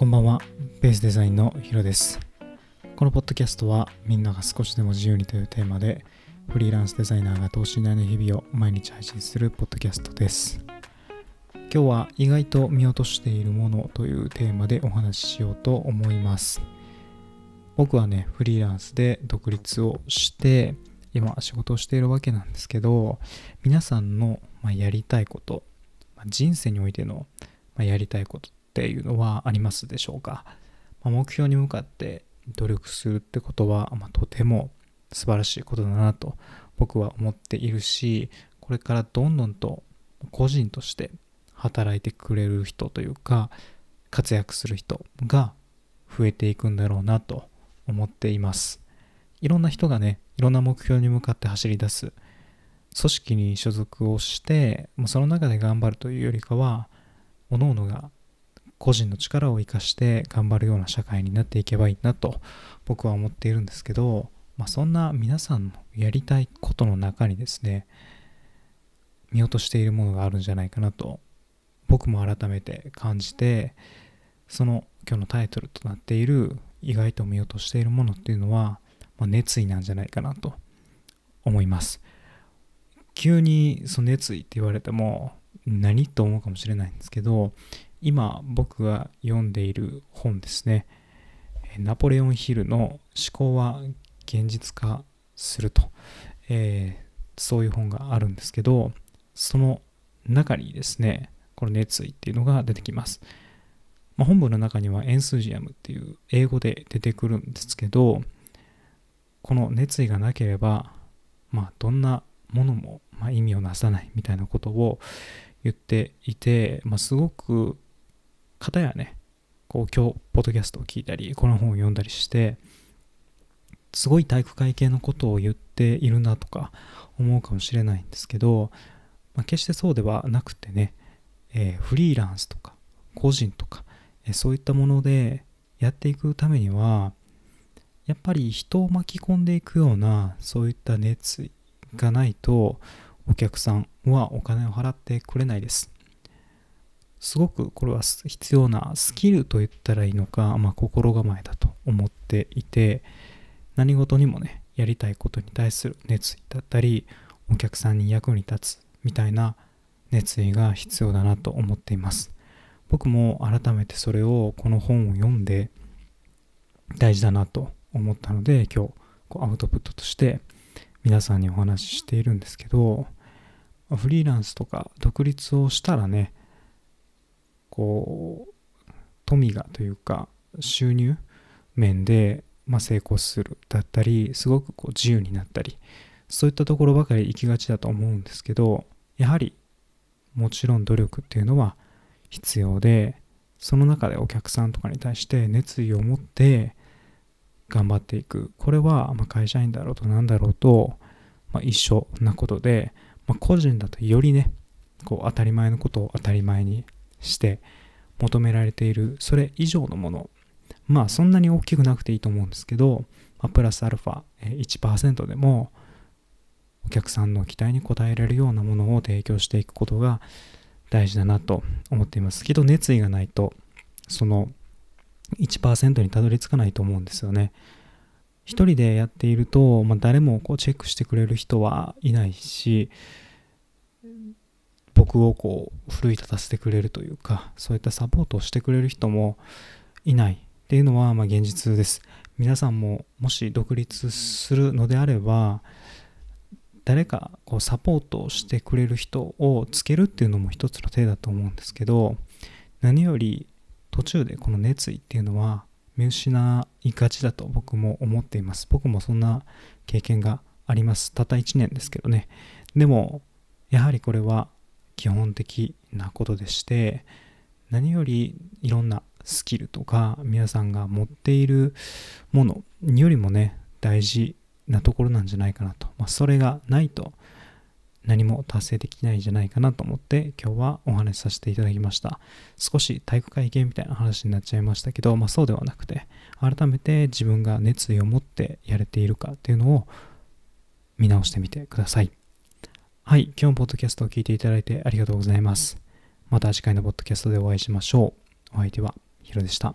こんばんは、ベースデザインのヒロです。このポッドキャストは、みんなが少しでも自由にというテーマで、フリーランスデザイナーが等身大の日々を毎日配信するポッドキャストです。今日は意外と見落としているものというテーマでお話ししようと思います。僕はね、フリーランスで独立をして、今仕事をしているわけなんですけど、皆さんの、ま、やりたいこと、ま人生においての、まやりたいことていうのはありますでしょうか、まあ目標に向かって努力するってことは、まあとても素晴らしいことだなと僕は思っているしこれからどんどんと個人として働いてくれる人というか活躍する人が増えていくんだろうなと思っています。いろんな人がねいろんな目標に向かって走り出す組織に所属をしてその中で頑張るというよりかは各々が個人の力を生かして頑張るような社会になっていけばいいなと僕は思っているんですけど、まあ、そんな皆さんのやりたいことの中にですね見落としているものがあるんじゃないかなと僕も改めて感じてその今日のタイトルとなっている意外と見落としているものっていうのは、まあ、熱意なんじゃないかなと思います。急にその熱意って言われても何と思うかもしれないんですけど今僕が読んでいる本ですね。ナポレオンヒルの思考は現実化すると、えーそういう本があるんですけどその中にですねこの熱意っていうのが出てきます、まあ、本文の中にはエンスジアムっていう英語で出てくるんですけどこの熱意がなければまあどんなものも、まあ、意味をなさないみたいなことを言っていて、まあ、すごく方やねこう今日ポッドキャストを聞いたりこの本を読んだりしてすごい体育会系のことを言っているなとか思うかもしれないんですけど、まあ、決してそうではなくてね、えーフリーランスとか個人とか、えーそういったものでやっていくためにはやっぱり人を巻き込んでいくようなそういった熱意がないとお客さんはお金を払ってくれないです。すごくこれは必要なスキルと言ったらいいのか、まあ、心構えだと思っていて何事にもねやりたいことに対する熱意だったりお客さんに役に立つみたいな熱意が必要だなと思っています。僕も改めてそれをこの本を読んで大事だなと思ったので今日こうアウトプットとして皆さんにお話ししているんですけどフリーランスとか独立をしたらねこう富がというか収入面で、まあ、成功するだったりすごくこう自由になったりそういったところばかり行きがちだと思うんですけどやはりもちろん努力っていうのは必要でその中でお客さんとかに対して熱意を持って頑張っていく。これはま会社員だろうと何だろうと、ま、一緒なことで、まあ、個人だとよりねこう当たり前のことを当たり前にして求められているそれ以上のもの。まあそんなに大きくなくていいと思うんですけど、まあ、プラスアルファえ1%でもお客さんの期待に応えられるようなものを提供していくことが大事だなと思っています。けど熱意がないとその1%にたどり着かないと思うんですよね。一人でやっていると、まあ、誰もこうチェックしてくれる人はいないし僕をこう奮い立たせてくれるというかそういったサポートをしてくれる人もいないっていうのはま現実です。皆さんももし独立するのであれば誰かこうサポートをしてくれる人をつけるっていうのも一つの手だと思うんですけど何より途中でこの熱意っていうのは見失いがちだと僕も思っています。僕もそんな経験があります。たった1年ですけどね。でもやはりこれは基本的なことでして何よりいろんなスキルとか皆さんが持っているものによりもね大事なところなんじゃないかなと、まあ、それがないと何も達成できないんじゃないかなと思って今日はお話しさせていただきました。少し体育会系みたいな話になっちゃいましたけど、まあ、そうではなくて改めて自分が熱意を持ってやれているかっていうのを見直してみてください。はい今日もポッドキャストを聞いていただいてありがとうございます。また次回のポッドキャストでお会いしましょう。お相手はヒロでした。